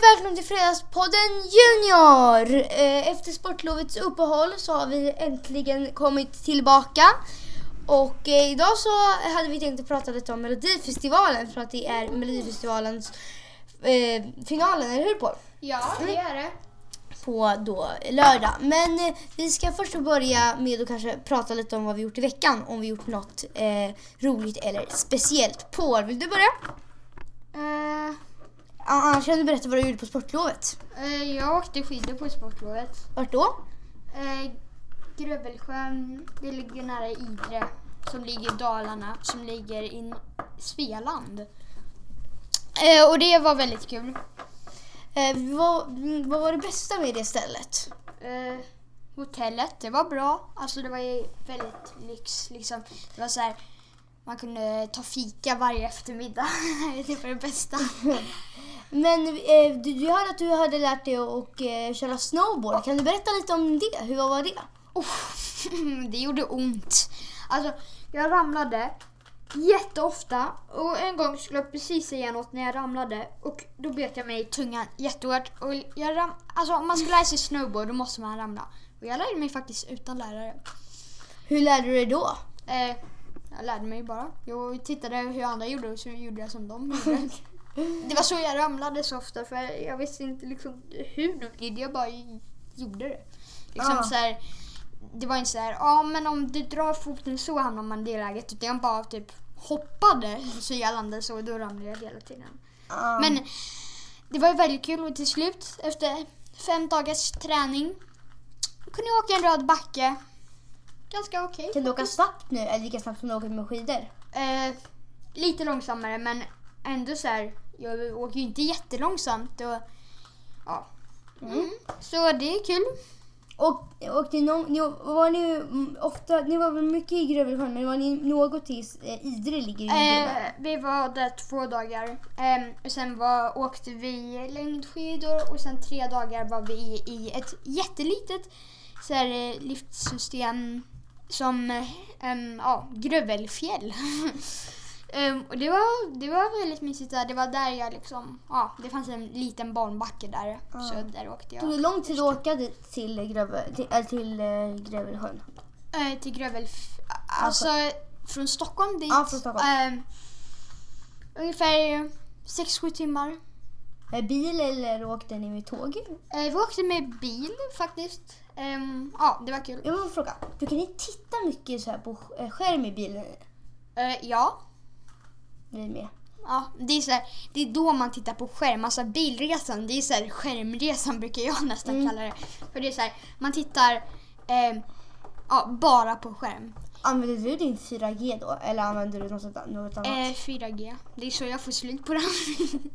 Hej välkommen till Fredagspodden Junior! Eh, Efter sportlovets uppehåll så har vi äntligen kommit tillbaka. Och eh, idag så hade vi tänkt att prata lite om Melodifestivalen för att det är Melodifestivalens eh, finalen, eller hur Paul? Ja, det är det. På då lördag. Men eh, vi ska först börja med att kanske prata lite om vad vi gjort i veckan. Om vi gjort något eh, roligt eller speciellt. Paul, vill du börja? Eh, Annars kan du berätta vad du gjorde på sportlovet. eh, jag åkte skidor på sportlovet. Vart då? Eh, Grövelsjön, det ligger nära Idre. Som ligger i Dalarna, som ligger i Svealand. Eh, och det var väldigt kul. Vad, vad var det bästa med det stället? Hotellet, det var bra. Alltså det var väldigt lyx. Liksom. Det var så här, man kunde ta fika varje eftermiddag. det var det bästa. Men eh, du, du hörde att du hade lärt dig att och, eh, köra snowboard. Kan du berätta lite om det? Hur var det? Uff, det gjorde ont. Alltså, jag ramlade jätteofta och en gång skulle jag precis säga något när jag ramlade och då bet jag mig i tungan jättehårt. Och jag ram, alltså, om man ska lära sig snowboard då måste man ramla. Och jag lärde mig faktiskt utan lärare. Hur lärde du dig då? Eh, jag lärde mig bara. Jag tittade hur andra gjorde och så gjorde jag som de gjorde. Det var så jag ramlade så ofta för jag visste inte liksom hur de gjorde. Jag bara gjorde det. Liksom Ah. så här, det var inte så här, ja men om du drar foten så hamnar man i det läget. Utan jag bara typ hoppade så jag landade så och då ramlade jag hela tiden. Um, Men det var ju väldigt kul och till slut efter fem dagars träning kunde jag åka en röd backe. Ganska okej. kan du åka snabbt nu? Eller lika snabbt som du åker med skidor? Eh, lite långsammare men ändå så här. Jag åker ju inte jättelångsamt och ja. Mm. Så det är kul. Och, och någon, ni, var ni mm, ofta, ni var väl mycket i Grövelsjön men var ni något i eh, Idre ligger i? Eh, vi var där två dagar. Eh, och sen var, åkte vi längdskidor och sen tre dagar var vi i ett jättelitet så här, eh, liftsystem som eh, em, ja, Grövelfjäll. Em, och det var, det var väldigt mysigt där. Det var där jag liksom, ja, det fanns en liten barnbacke där. Så där åkte jag. Tog det lång tid att åka dit till, Gröve, till, äh, till eh, Grövelsjön? Eh, till Grövelf... Alltså från Stockholm dit. Ja, från Stockholm. eh, ungefär 6-7 timmar. Med bil eller åkte ni med tåg? Eh, vi åkte med bil faktiskt. Ehm, ja, det var kul. Jag vill fråga, brukar ni titta mycket så här på sk- eh, skärm i bilen? Eh, ja. Vi med. Ja, det är, så här, det är då man tittar på skärm. Alltså bilresan, det är så här, skärmresan brukar jag nästan Mm. kalla det. För det är så här, man tittar ehm, ja, bara på skärm. Använder du din 4G då? Eller använder du något, annat? Eh, 4G. Det är så jag får slut på den.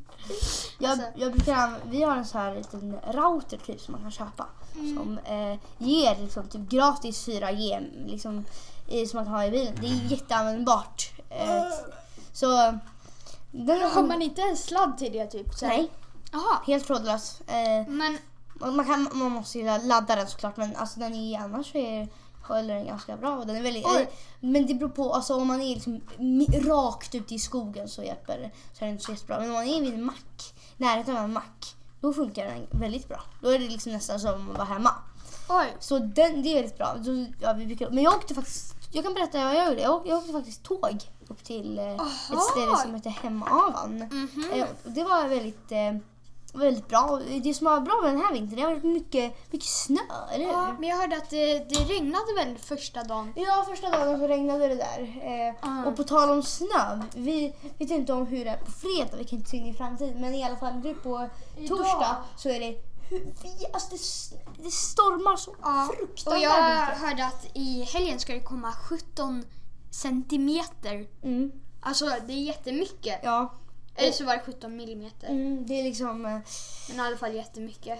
jag, alltså- jag brukar, vi har en så här liten router typ som man kan köpa. Som eh, ger liksom typ gratis 4G liksom, i, som man kan ha i bilen. Det är jätteanvändbart. Eh, så den Har man inte en sladd till det typ? Så här? Nej, Jaha. helt trådlös. Eh, Men man, kan, man måste ju ladda den såklart men alltså den är annars så är, håller den ganska bra. Och den är väldigt, eh, men det beror på, alltså om man är liksom rakt ute i skogen så hjälper det, så är den inte så jättebra. Men om man är vid en mack, närheten av en mack, då funkar den väldigt bra. Då är det liksom nästan som att vara hemma. oj. Så den, det är väldigt bra. Så, ja, vi brukar, men jag åkte faktiskt, jag kan berätta vad jag gjorde. Jag jag åkte faktiskt tåg upp till eh, ett ställe som heter Hemavan. Mhm. Eh, och det var väldigt, eh, väldigt bra. Det som var bra med den här vintern, det har varit mycket, mycket snö, eller hur? Ja, men jag hörde att det, det regnade väl första dagen? Ja, första dagen så regnade det där. Eh, Ah. Och på tal om snö, vi vet inte om hur det är på fredag, vi kan inte se in i framtiden, men i alla fall nu på Idag. torsdag så är det vi, alltså det, det stormar så Ja, och fruktansvärt jag mycket. hörde att i helgen ska det komma 17 centimeter. Mm, Alltså det är jättemycket. ja, Eller så var det 17 millimeter. mm, det är liksom... Eh, Men i alla fall jättemycket.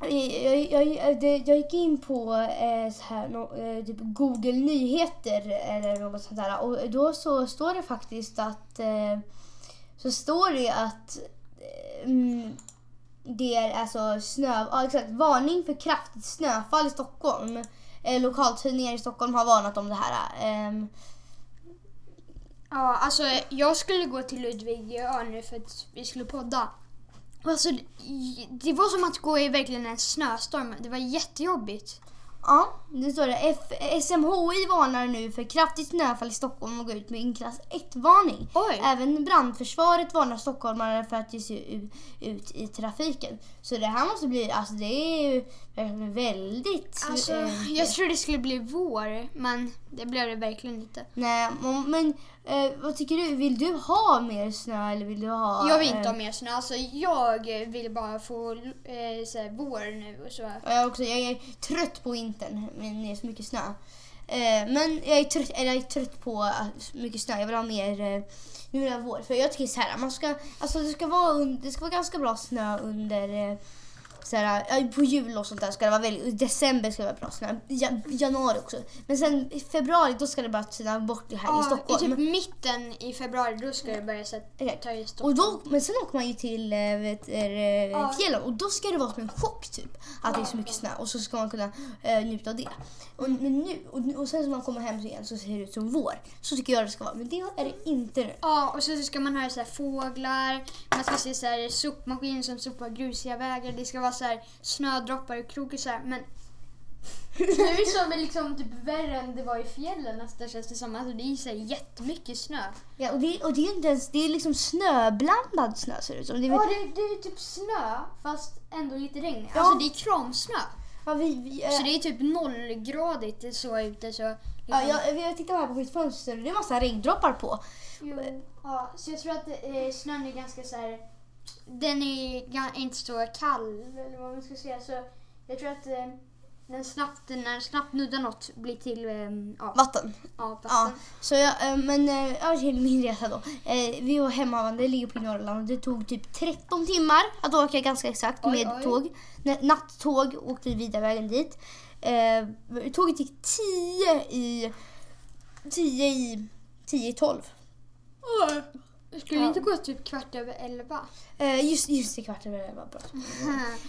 jag, jag, jag, jag gick in på eh, så här, no, eh, typ Google nyheter eller något sånt där och då så står det faktiskt att eh, så står det att eh, mm, det är alltså snö, ja, exakt, varning för kraftigt snöfall i Stockholm. Eh, lokaltidningar i Stockholm har varnat om det här. ehm, Ja, alltså jag skulle gå till Ludvig nu för att vi skulle podda. Alltså, det var som att gå i verkligen en snöstorm. Det var jättejobbigt. Ja, det står det. F- SMHI varnar nu för kraftigt snöfall i Stockholm och går ut med en klass 1-varning. Oj. Även brandförsvaret varnar stockholmare för att ge sig ut, ut i trafiken. Så det här måste bli, alltså det är ju väldigt... Alltså, eh, jag trodde det skulle bli vår, men det blev det verkligen inte. Nej, men eh, vad tycker du? Vill du ha mer snö eller vill du ha... Jag vill inte eh, ha mer snö. Alltså, jag vill bara få eh, så här, vår nu. Och så. Ja, Jag, också, jag är trött på vintern men det är så mycket snö. Eh, men jag är, trött, eller jag är trött på att mycket snö. Jag vill ha mer eh, nu vill jag vår. För jag tycker så här, man ska, alltså det, ska vara, det ska vara ganska bra snö under eh, så här, på jul och sånt där ska det vara väldigt, i december ska det vara bra snö. Ja, januari också. Men sen i februari då ska det bara tyna bort det här i Ja, I Stockholm. typ mitten i februari då ska det börja så ta i Och Stockholm. då, men sen åker man ju till äh, vet, er, eh, Ja. fjällen och då ska det vara som en chock typ. Att det är så mycket snö och så ska man kunna äh, njuta av det. Och, men nu, och, och sen när man kommer hem igen så ser det ut som vår. Så tycker jag det ska vara. Men det är det inte nu. Ja, och så ska man höra så här fåglar, man ska se så här sopmaskin som sopar grusiga vägar, det ska vara så här snödroppar och krokisar. Men nu är det som liksom typ värre än det var i fjällen nästan känns det som. Alltså det är så här jättemycket snö. Ja, och, det, och det är inte ens, det är liksom snöblandad snö ser det ut som. Det är, Ja, det, det är typ snö fast ändå lite regn. Ja. Alltså det är kramsnö. ja, vi, vi, äh, Så det är typ nollgradigt så ute så. ja, jag, jag tittar här på mitt fönster och det är massa regndroppar på. Jo, ja, så jag tror att eh, snön är ganska så här. Den är inte så kall eller vad man ska säga. Så jag tror att eh, den snabbt, när den snabbt nuddar något blir till eh, ja, Vatten. ja, vatten. Ja, så jag, eh, men eh, över till min resa då. Eh, vi var hemmavarande, ligger på Norrland. Det tog typ 13 timmar att åka ganska exakt Oj, med oj. tåg. Nattåg åkte vi vidare vägen dit. Eh, tåget gick 10 i 10 i 10 i 12. Skulle Ja. inte gå typ kvart över elva? Eh, just, just det, kvart över elva. Bra.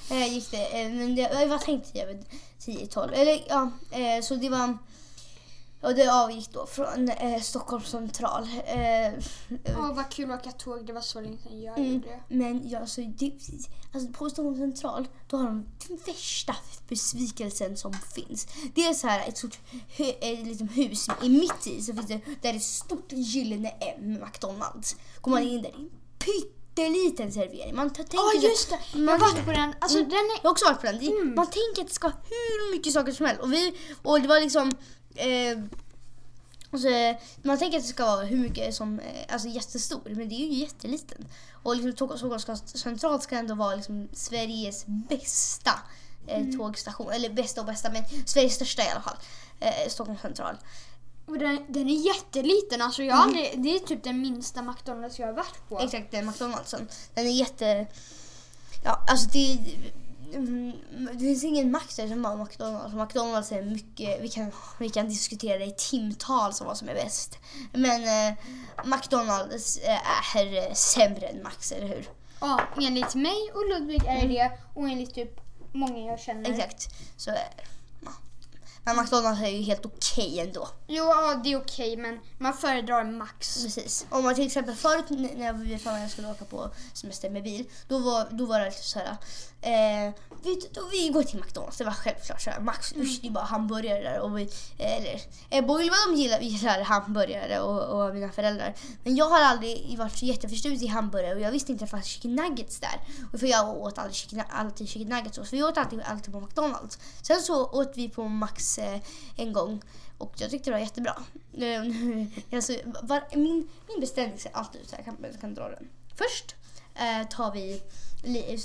Eh, gick det. Eh, men det jag var tänkt 10 över 10 i 12. Eller ja, eh, så det var och det avgick då från eh, Stockholms central. Eh, Ja, vad kul att åka tåg. Det var så länge sedan jag Mm. gjorde det. Men ja, alltså, det, alltså på Stockholms central, då har de den värsta besvikelsen som finns. Det är så här ett stort hu, ett liksom hus i mitt i så finns det där är ett stort gyllene M McDonalds. Kommer man in där, det är en pytteliten servering. Man tänker Ja, så- just det. Jag man- har varit på den. Alltså Mm. den är... jag har också varit på den. Mm. Man tänker att det ska hur mycket saker som helst. Och, vi, och det var liksom... Eh, alltså, man tänker att det ska vara hur mycket som... Eh, alltså jättestor, men det är ju jätteliten. Och liksom, Tåg- Stockholms central ska ändå vara liksom Sveriges bästa eh, tågstation. Eller bästa och bästa, men Sveriges största i alla fall. Eh, Stockholms central. Och den, den är jätteliten. Alltså jag har aldrig, det är typ den minsta McDonalds jag har varit på. Exakt, den McDonaldsen. Den är jätte... Ja, alltså det... mm, Det finns ingen Max där som har McDonalds. McDonalds är mycket... Vi kan, vi kan diskutera det i timtal som vad som är bäst. Men eh, McDonalds eh, är sämre än Max, eller hur? Ja, enligt mig och Ludvig är det det. Och enligt typ många jag känner. Exakt. Så, eh, ja. Men McDonalds är ju helt okej ändå. Jo, ja, det är okej men man föredrar Max. Precis. Om man till exempel förut när vi familjen skulle åka på semester med bil, då var, då var det lite så här. Eh, vi, då, vi går till McDonalds, det var självklart så här. Max, usch det är bara hamburgare där. Och vi, eller, eh, Boilva de gillar, gillar hamburgare och, och mina föräldrar. Men jag har aldrig varit så jätteförtjust i hamburgare och jag visste inte att det fanns chicken nuggets där. Och för jag åt aldrig chicken, alltid chicken nuggets så vi åt alltid, alltid på McDonalds. Sen så åt vi på Max eh, en gång och jag tyckte det var jättebra. Alltså, var, min, min beställning ser alltid ut så här. Jag kan, jag kan dra den. Först eh, tar vi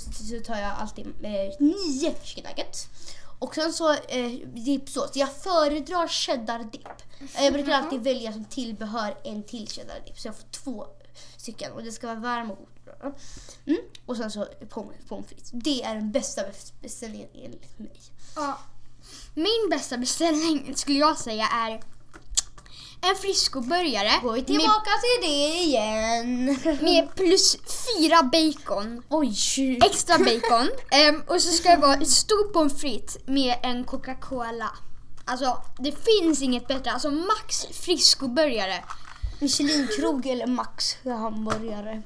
så tar jag alltid eh, nio chicken nuggets. Och sen så eh, dippsås. Jag föredrar cheddar-dipp. Eh, Jag brukar alltid välja som tillbehör en till cheddar-dipp. Så jag får två stycken och det ska vara varm och god. Mm. Och sen så pommes frites. Det är den bästa beställningen enligt mig. Ja. Min bästa beställning skulle jag säga är en friskoburgare Går vi med, tillbaka till det igen. med plus fyra bacon. Oj! Extra bacon. Ehm, och så ska det vara ett stort pommes frites med en Coca-Cola. Alltså det finns inget bättre. Alltså Max friskoburgare. Michelinkrog eller Max hamburgare.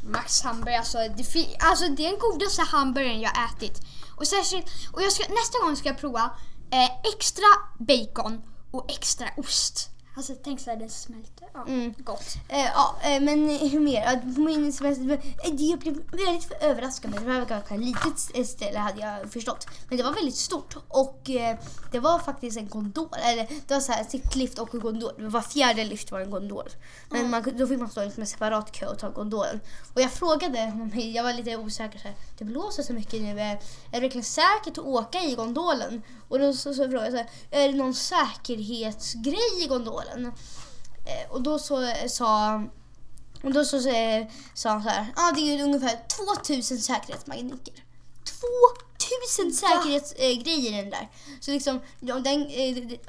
Max hamburgare, alltså det, alltså det är den godaste hamburgaren jag ätit. Och, särskilt, och jag ska, nästa gång ska jag prova eh, extra bacon och extra ost. Alltså tänk så här den smälter. Ja, Mm. Gott. Eh, ja, eh, men hur mer? På min semester, eh, det blev väldigt överraskande. Det var ett ganska litet eh, ställe hade jag förstått. Men det var väldigt stort och eh, det var faktiskt en gondol. Eller det var så här sittlift och en gondol. Var fjärde lift var en gondol. Men man, då fick man stå i en separat kö och ta gondolen. Och jag frågade jag var lite osäker så här, det blåser så mycket nu. Är det verkligen säkert att åka i gondolen? Och då så, så frågade jag så här, är det någon säkerhetsgrej i gondolen? Eh, och då så eh, sa och då så eh, sa han så här, ja ah, det är ungefär 2000 säkerhetsmagneter. 2000 säkerhetsgrejer i den där. Så liksom, om den,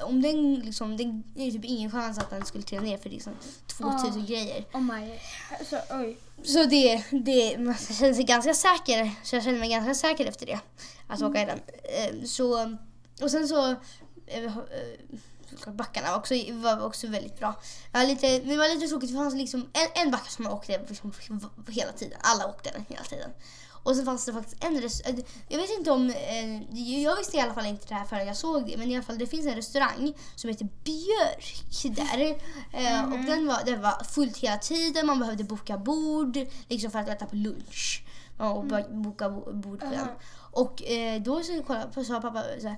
om den liksom, den är typ ingen chans att den skulle trilla ner för liksom 2000 Ja. grejer. Oh my. Alltså, oj. Så det, det, man känner sig ganska säker, så jag känner mig ganska säker efter det. Att åka i den. Eh, Så, och sen så, såklart backarna var också, var också väldigt bra. Jag var lite, det var lite tråkigt för det fanns liksom en, en backe som åkte liksom hela tiden. Alla åkte den hela tiden. Och sen fanns det faktiskt en restaurang. Jag vet inte om, eh, jag visste i alla fall inte det här förrän jag såg det. Men i alla fall det finns en restaurang som heter Björk där. Eh, Och den var, den var fullt hela tiden. Man behövde boka bord liksom för att äta på lunch. Och bara boka bo- bord på den. Aha. Och eh, då så kolla, sa pappa så här,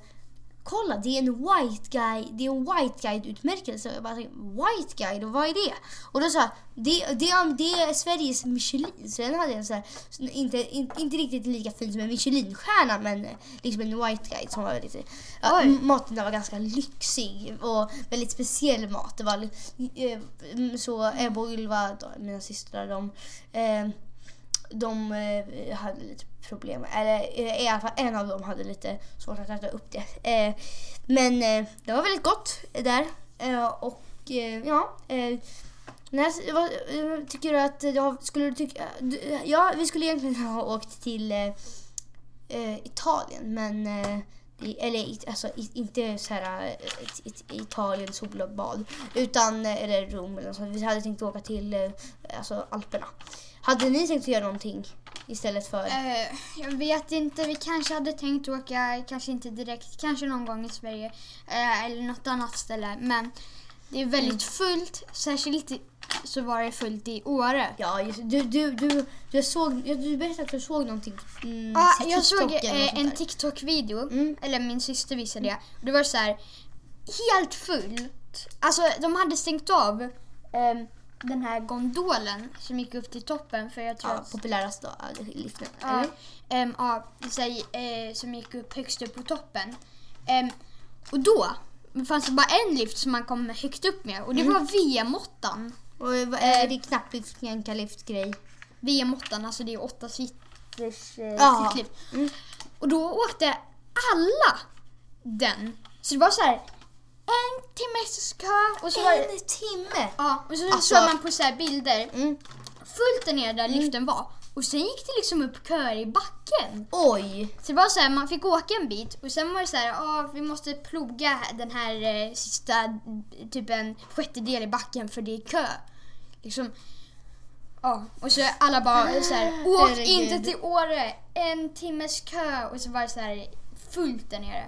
Kolla, det är en white guy, det är en white guide utmärkelse. Jag bara tänkte, white guide, och vad är det? Och då sa jag, det, det, är- det är Sveriges Michelin. Så den hade en så här, inte, inte, inte riktigt lika fin som en Michelinstjärna men eh, liksom en white guide som var lite, ja, maten där var ganska lyxig och väldigt speciell mat. Det var, eh, så Ebba och Ylva, mina systrar, de eh, de eh, hade lite problem. Eller eh, i alla fall en av dem hade lite svårt att äta upp det. Eh, men eh, det var väldigt gott där. Eh, och eh, ja. Eh, när, vad, eh, tycker du att jag skulle du tycka... du- Ja, vi skulle egentligen ha åkt till eh, eh Italien men eh, eller alltså, inte så här Italien sol och bad utan eller Rom eller så. Vi hade tänkt åka till eh, alltså Alperna. Hade ni tänkt göra någonting istället för... Eh, jag vet inte, vi kanske hade tänkt åka, kanske inte direkt, kanske någon gång i Sverige eh, eller något annat ställe. Men det är väldigt fullt, särskilt i- så var det fullt i Åre. Ja, just, du, du, du, du, såg, du berättade att du såg någonting mm, Ja, jag såg TikTok eh, en. TikTok-video, Mm. eller min syster visade det. Det var så här helt fullt. Alltså de hade stängt av ehm, den här gondolen som gick upp till toppen för jag tror Ja, att populärast då, liften. Ja, Eller? ehm, ja här, eh, som gick upp högst upp på toppen. Ehm, och då fanns det bara en lift som man kom högt upp med och det Mm. var VM-8. Och vad är det knapplyft, jänkarlyft grej? VM-8, alltså det är åtta sitters eh, sittlift. Mm. Och då åkte alla den. Så det var så här en timmes kö och så var det, En timme! ja, och så Alltså- såg man på så här bilder Mm. fullt där nere där liften var. Och sen gick det liksom upp köer i backen. Oj! Så det var så här, man fick åka en bit och sen var det så här, ja vi måste ploga den här eh, sista, eh, typ en sjättedel i backen för det är kö. Liksom, ja, och så alla bara så här, åk Herregud. inte till Åre, en timmes kö och så var det så här fullt där nere.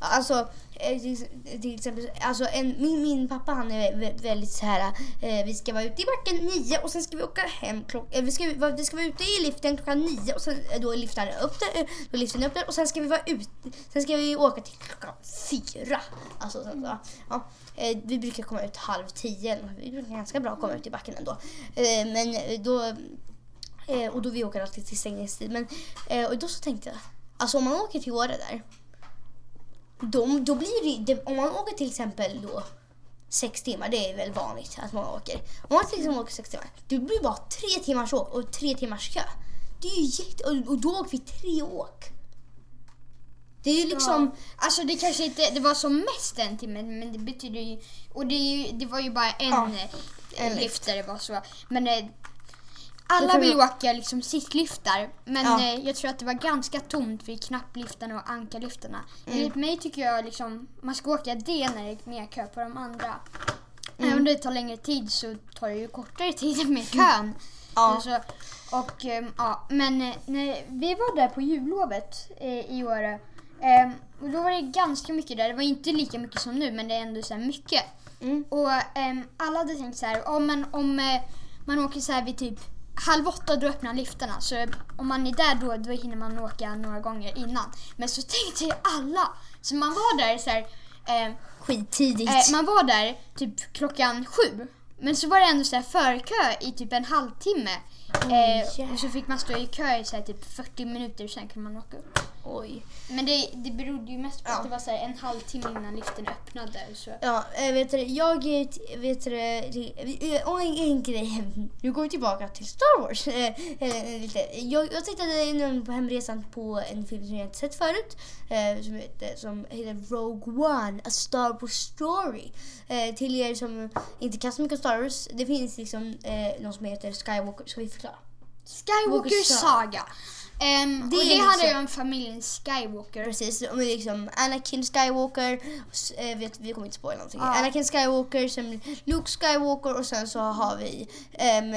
Alltså, eh, till, exempel, alltså en, min, min pappa han är väldigt så här. Eh, vi ska vara ute i backen nio och sen ska vi åka hem klockan... Eh, vi, ska, vara- vi ska vara ute i liften klockan nio och sen eh, då är liften upp där, eh, då är liften upp där och sen ska vi vara ute... Sen ska vi åka till klockan fyra. Alltså, så, så, ja, eh, vi brukar komma ut halv tio. Vi brukar ganska bra komma ut i backen ändå. Eh, men då... Eh, och då vi åker alltid till stängningstid. Men, eh, och då så tänkte jag, alltså om man åker till Åre där de, då blir det, om man åker till exempel då sex timmar, det är väl vanligt att man åker. Om man till exempel åker sex timmar, det blir bara tre timmars åk och tre timmars kö. Det är ju jätte... Och, och då åker vi tre åk. Det är ju liksom... Ja. Alltså det kanske inte, det var som mest en timme men det betyder ju, och det, ju, det var ju bara en, Ja, eh, en lift där det var så. Men eh, alla vill vi- åka liksom sittliftar men Ja. eh, jag tror att det var ganska tomt vid knappliftarna och ankarliftarna. Mm. Enligt mig tycker jag liksom man ska åka det när det är mer kö på de andra. Mm. Även om det tar längre tid så tar det ju kortare tid med kön. Ja. Så, och ehm, ja, men eh, när vi var där på jullovet eh, i Åre. ehm, och då var det ganska mycket där. Det var inte lika mycket som nu men det är ändå så mycket. Mm. Och ehm, alla hade tänkt så här, oh, men om eh, man åker så här vid typ halv åtta då öppnar liftarna. Så om man är där då, då hinner man åka några gånger innan. Men så tänkte ju alla. Så man var där så här, eh, Skittidigt. Eh, man var där typ klockan sju. Men så var det ändå så här förkö i typ en halvtimme. Eh, yeah. och så fick man stå i kö i så här typ 40 minuter sen kunde man åka upp. Oj. Men det, det berodde ju mest på Ja. att det var så en halvtimme innan liften öppnade. Så. Ja, äh, vet du, jag vet du, det- och en, en grej. Nu går vi tillbaka till Star Wars. Eh, eh, lite. Jag, jag tittade på hemresan på en film som jag inte sett förut. Eh, som, heter, som heter Rogue One, A Star Wars Story. Eh, till er som inte kan så mycket om Star Wars. Det finns liksom eh, någon som heter Skywalker. Ska vi förklara? Skywalker Saga. Ehm, Det och det liksom- handlar ju om familjen Skywalker. Precis, och liksom Anakin Skywalker, eh, vet, vi kommer inte spoila någonting. Ja. Anakin Skywalker, sen Luke Skywalker och sen så har vi um,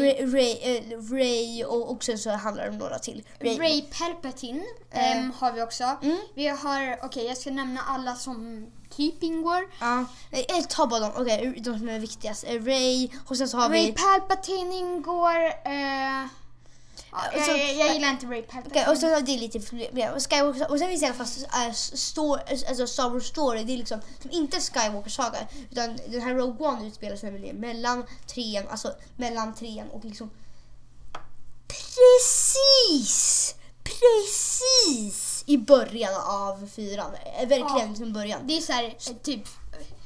Ray, Ray, eh, Ray och, och sen så handlar det om några till. Ray Palpatine Eh. ehm, har vi också. Mm. Vi har, okej jag ska nämna alla som typ ingår. Ja, eh, ta bara dem, okej, de som är viktigast. Eh, Ray och sen så har Ray vi... Palpatine ingår. Eh, ja, så- jag, jag gillar inte Ray Palpatine. Okej, och så har det lite fler. Och, Skywalker, och sen finns det i alla fall äh, stor, alltså Star Wars Story. Det är liksom som inte Skywalker Saga. Utan den här Rogue One utspelar sig nämligen mellan trean, alltså mellan trean och liksom precis, precis i början av fyran. Eh, Verkligen Ja. liksom början. Det är så här, eh, typ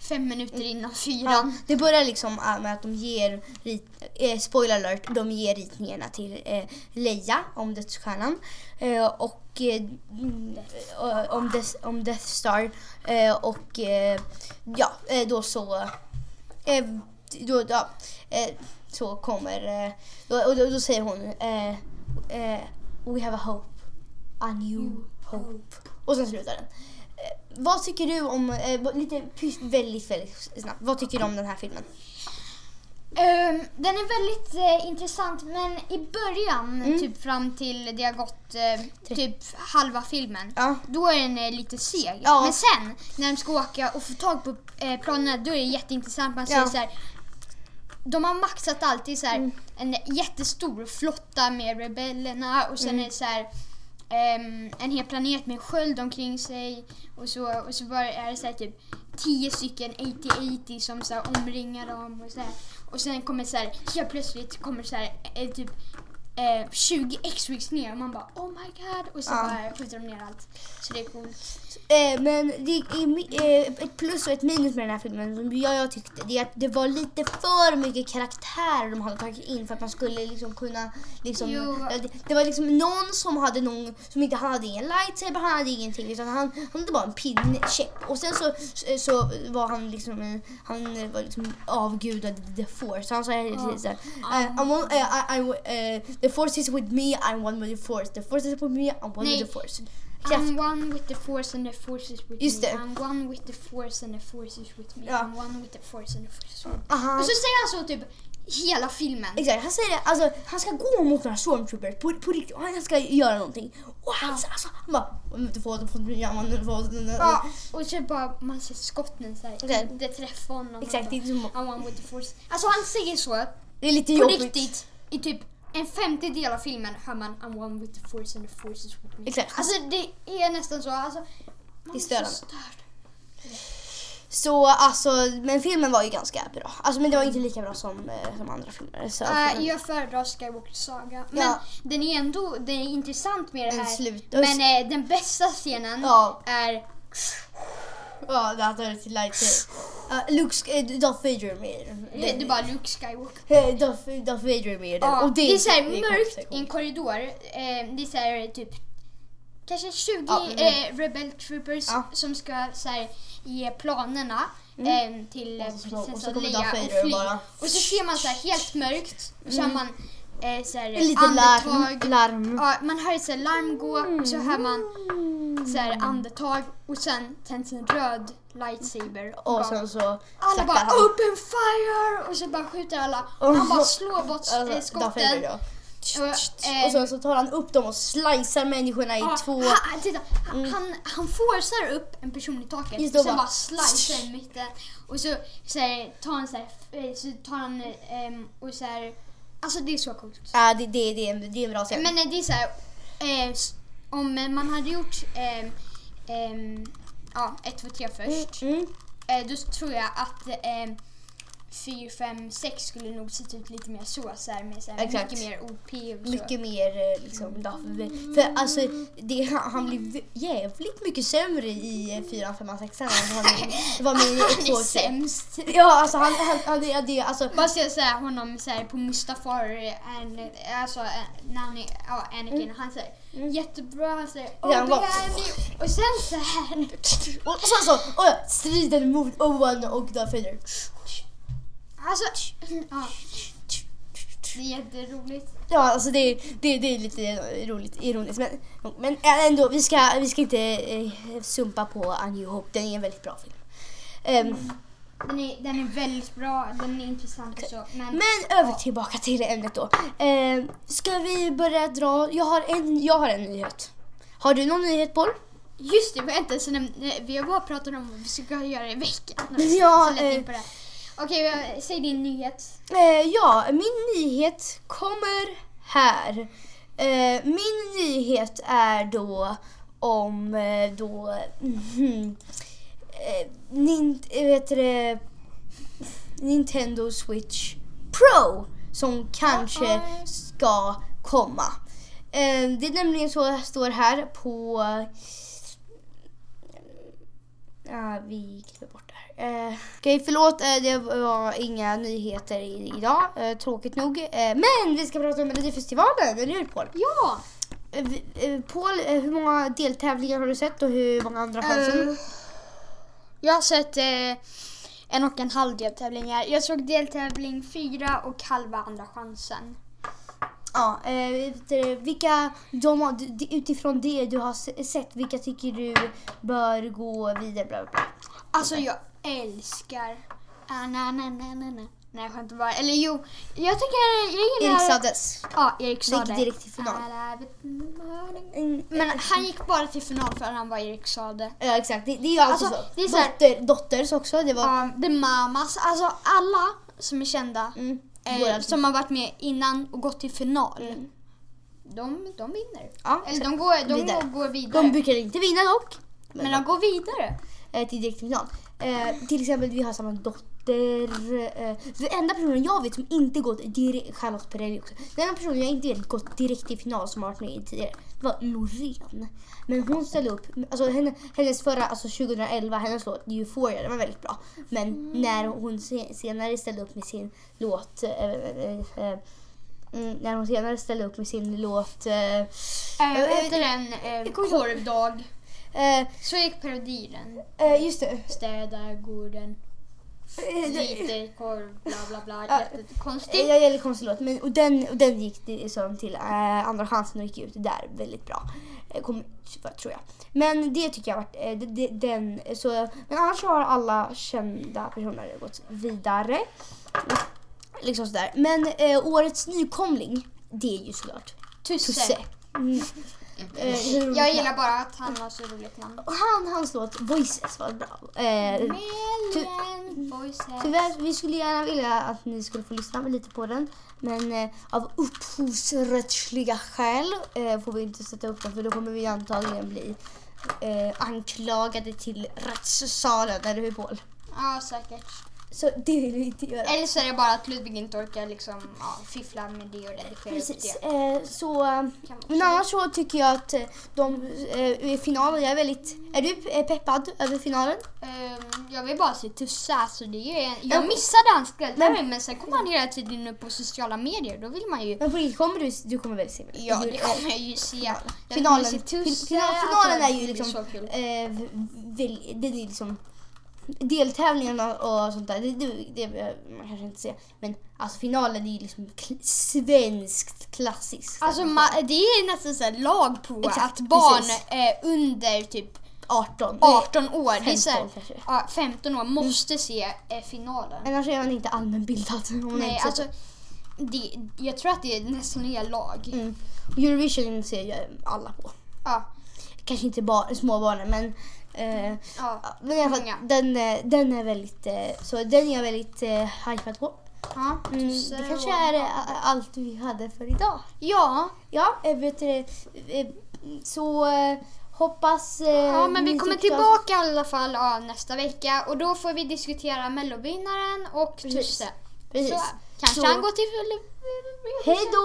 fem minuter innan Ja, fyran. det börjar liksom äh, med att de ger, rit, eh, spoiler alert, de ger ritningarna till eh, Leia om dödsstjärnan eh, och eh, mm, eh, om, Death, om Death Star eh, och eh, ja, eh, då så eh, då, ja, eh, så kommer, eh, då, och då, då säger hon eh, eh, We have a hope, a new hope. Och sen slutar den. Eh, vad tycker du om, eh, lite väldigt, väldigt snabbt, vad tycker du om den här filmen? Ehm, den är väldigt eh, intressant men i början, Mm. typ fram till det har gått eh, typ halva filmen. Ja. Då är den eh, lite seg. Ja. Men sen när de ska åka och få tag på eh, planerna då är det jätteintressant. Man ser Ja. så här, de har maxat alltid så här, Mm. en jättestor flotta med rebellerna och sen Mm. är det så här, ehm, en hel planet med sköld omkring sig och så, och så var, är det så här, typ tio stycken 80-80 som så här, omringar dem och så här. Och sen kommer så här, helt plötsligt kommer så här, eh, typ eh, 20 X-Wings ner och man bara oh my god och så Ja. bara skjuter de ner allt. Så det är coolt. Eh, men det är eh, ett plus och ett minus med den här filmen som jag, jag tyckte. Det är att det var lite för mycket karaktärer de hade tagit in för att man skulle liksom kunna liksom, det, det var liksom någon som hade någon som inte hade ingen lightsaber, han hade ingenting utan han, han hade bara en pinne, käpp och sen så, så, så var han liksom en, han var liksom avgudad the force. Han sa hela tiden såhär eh, eh, eh, the force is with me, I'm one with the force, the force is with me, I'm one Nej. with the force. I'm one with the force and the force is with Just me. det. I'm one with the force and the force is with me. Ja. I'm one with the force and the force is with me. Aha. Och så säger han så typ hela filmen. Exakt, han säger det, alltså han ska gå mot några stormtroopers på, på riktigt han ska göra någonting. Och han, alltså, han bara, du får det, får du ja, man får Ja, och så bara man ser skotten så här. Okej. Det träffar honom. Exakt, är som, I'm one with the force. Alltså han säger så det är lite på jobbigt. riktigt i typ en femtedel av filmen hör man I'm one with the force and the force is with me. Exakt. Alltså det är nästan så. Alltså, man Det är blir så störande. störd. Så alltså, men filmen var ju ganska bra. Alltså men det var inte lika bra som, eh, som andra filmer. Så, Uh, jag föredrar Skywalker Saga. Men Ja. den är ändå den är intressant med det här. slut- Men eh, den bästa scenen Ja. är... ja, det hade lightsaber. Uh, Luke, eh, Darth Vader är med. Det, det är bara Luke Skywalker. Eh, Darth, Darth Vader är med. Ja, och det, är så här det mörkt i en korridor. Eh, det är så här typ kanske 20 Ja, men- eh, Rebel Troopers Ja. som ska så här, ge planerna Mm. eh, till eh, prinsessan Leia och fly. Och så ser man så här helt mörkt och så Mm. man eh, så här, Lite andetag. larm. larm. Ja, man hör ett så här larm gå och så hör man så Mm. här andetag och sen tänds en röd lightsaber. Och bara- sen så alla bara han. open fire och så bara skjuter alla. Och han bara slår bort Alltså, eh, Darth Vader skotten. då. Och, eh, Och sen så tar han upp dem och slicear människorna i Ja, två. Han, titta, han, han forcar upp en person i taket Just det, och sen bara- bara slicear i mitten. Och så, så här, tar han så här, eh, så tar han ehm, och så här, alltså det är så coolt. Ja, det, det, det, är en, det är en bra scen. Men eh, det är så här, eh, s- om man hade gjort ehm, ehm, ja, 1, 2, 3 först. Mm. Eh, då tror jag att eh, 4, 5, 6 skulle nog sett ut lite mer så, så här, med så här, Exakt. mycket mer OP och så. Mycket mer eh, liksom Vader. För alltså, det, han, han blir v- jävligt mycket sämre i 4, 5, 6 än han var med i Han 1, 2, är 3. sämst. Ja, alltså han, han, han det, det, alltså, Bara ser så här, honom så här, på Mustafar, alltså när han är, ja, Anakin, han säger jättebra, han säger Mm. Ja, oh, bara- och sen så här. och sen så, oh ja, striden mot Owen och Darth Vader. Alltså, ja. Det är jätteroligt. Ja, alltså det, det, det är lite roligt, ironiskt. Men, men ändå, vi ska, vi ska inte eh, sumpa på A New Hope. Den är en väldigt bra film. Ehm, Den är, den är väldigt bra, den är intressant och så. Men, Men över tillbaka till ämnet då. Eh, ska vi börja dra? Jag har, en, jag har en nyhet. Har du någon nyhet Paul? just det, vänta, så när, vi har bara pratat om vad vi ska göra i veckan. Ja, så eh. in på det. Okej, eh, säg din nyhet. Eh, ja, min nyhet kommer här. Eh, min nyhet är då om eh, då eh, nin, eh, vet det, Nintendo Switch Pro som kanske ska komma. Eh, det är nämligen så det står här på Ja, vi klipper bort. Eh, Okej, förlåt. Eh, det var inga nyheter i, idag. Eh, tråkigt nog. Eh, men vi ska prata om Melodifestivalen, eller hur Paul? Ja! Eh, eh, Paul, eh, hur många deltävlingar har du sett och hur många andra chansen? Eh, jag har sett en och en halv deltävlingar. Jag såg deltävling fyra och halva andra chansen. Ja, vilka, de, utifrån det du har se- sett, vilka tycker du bör gå vidare? Bla, bla, bla. Alltså jag älskar... Ah, na, na, na, na, na. Nej jag skämtar bara. Eller jo, jag tycker jag gillar... Erik Sades. Ja, Erik Gick Sade. direkt till final. Mm, Men han gick bara till final för att han var Erik Sade. Ja exakt, det, det är ju alltid Alltså, så. det är så här- Dotter, dotters också, det var... The Mamas, alltså alla som är kända. Mm, Eh, som har varit med innan och gått till final. Mm. De, de vinner. Ja, Eller de går, de Vidare. går vidare. De brukar inte vinna dock. men de går vidare. eh, till direktfinal. Eh, till exempel vi har samma dotter. Eh, den enda personen jag vet som inte gått direkt, Charlotte Perrelli också. Den enda personen jag inte vet gått direkt till final som har varit med i tidigare, det var Loreen. Men hon ställde upp, alltså henne, hennes förra, alltså 2011, hennes låt Euphoria, den var väldigt bra. Men när hon se, senare ställde upp med sin låt eh, eh, eh, Mm, när hon senare ställde upp med sin låt... Eh, Äh, vad eh, heter den? Eh, korvdag. Eh, Så gick parodiren. eh, just det. Städa gården. Eh, Lite korv, bla bla bla. Ja. Jättekonstigt. Jag gillar konstig låt, men och den, och den gick det som till eh, andra chansen och gick ut där väldigt bra. Eh, Kom, tror jag. Men det tycker jag varit, eh, det- den, så, men annars har alla kända personer gått vidare. Liksom sådär. Men eh, årets nykomling, det är ju såklart Tusse. Tusse. Mm. Eh, hur Jag gillar bara att han har så roligt namn. Och han, hans låt Voices var bra. Eh, Million voices. Tyvärr, vi skulle gärna vilja att ni skulle få lyssna lite på den. Men eh, av upphovsrättsliga skäl eh, får vi inte sätta upp den för då kommer vi antagligen bli eh, anklagade till rättssalen, eller hur Paul? Ja, säkert. Så det vill vi inte göra. Eller så är det bara att Ludvig inte orkar liksom, ja, fiffla med det och upp Precis. det. Eh, så, men annars så tycker jag att eh, de eh, finalen, jag är väldigt... Är du eh, peppad över finalen? Ehm, jag vill bara se Tusse. Alltså det är, Ja. jag missade hans deltävling men, men sen kommer han hela tiden upp på sociala medier. Då vill man ju... Men på riktigt, kommer du, du kommer väl se? Ja, det kommer jag ju se. Finalen, kommer se Tusse. fin- final, finalen alltså, är ju det blir liksom så kul. eh, väl, den är liksom deltävlingarna och sånt där, det, det, det man kanske inte se. Men alltså finalen är ju liksom kl- svenskt klassiskt. Alltså det är nästan så här lag på Exakt, att barn eh, under typ 18. 18 år, det är så här, 15 kanske. ja, 15 år, måste se eh, finalen. Annars är man inte allmänbildad. Nej, alltså det, jag tror att det är nästan hela lag. mm. Eurovision ser ju alla på. Ja, Kanske inte bar- små barnen men eh, ja, men i alla fall, Många. den, eh, den är väldigt, eh, så den är jag väldigt eh, hypad på. ja. Mm, det kanske är eh, allt vi hade för idag. Ja, Ja, vet du, så hoppas... ja, men vi kommer tyckte tillbaka i alla fall ja, nästa vecka och då får vi diskutera mellovinnaren och. Tusse. Precis. Så kanske Så- han går till... Hej då!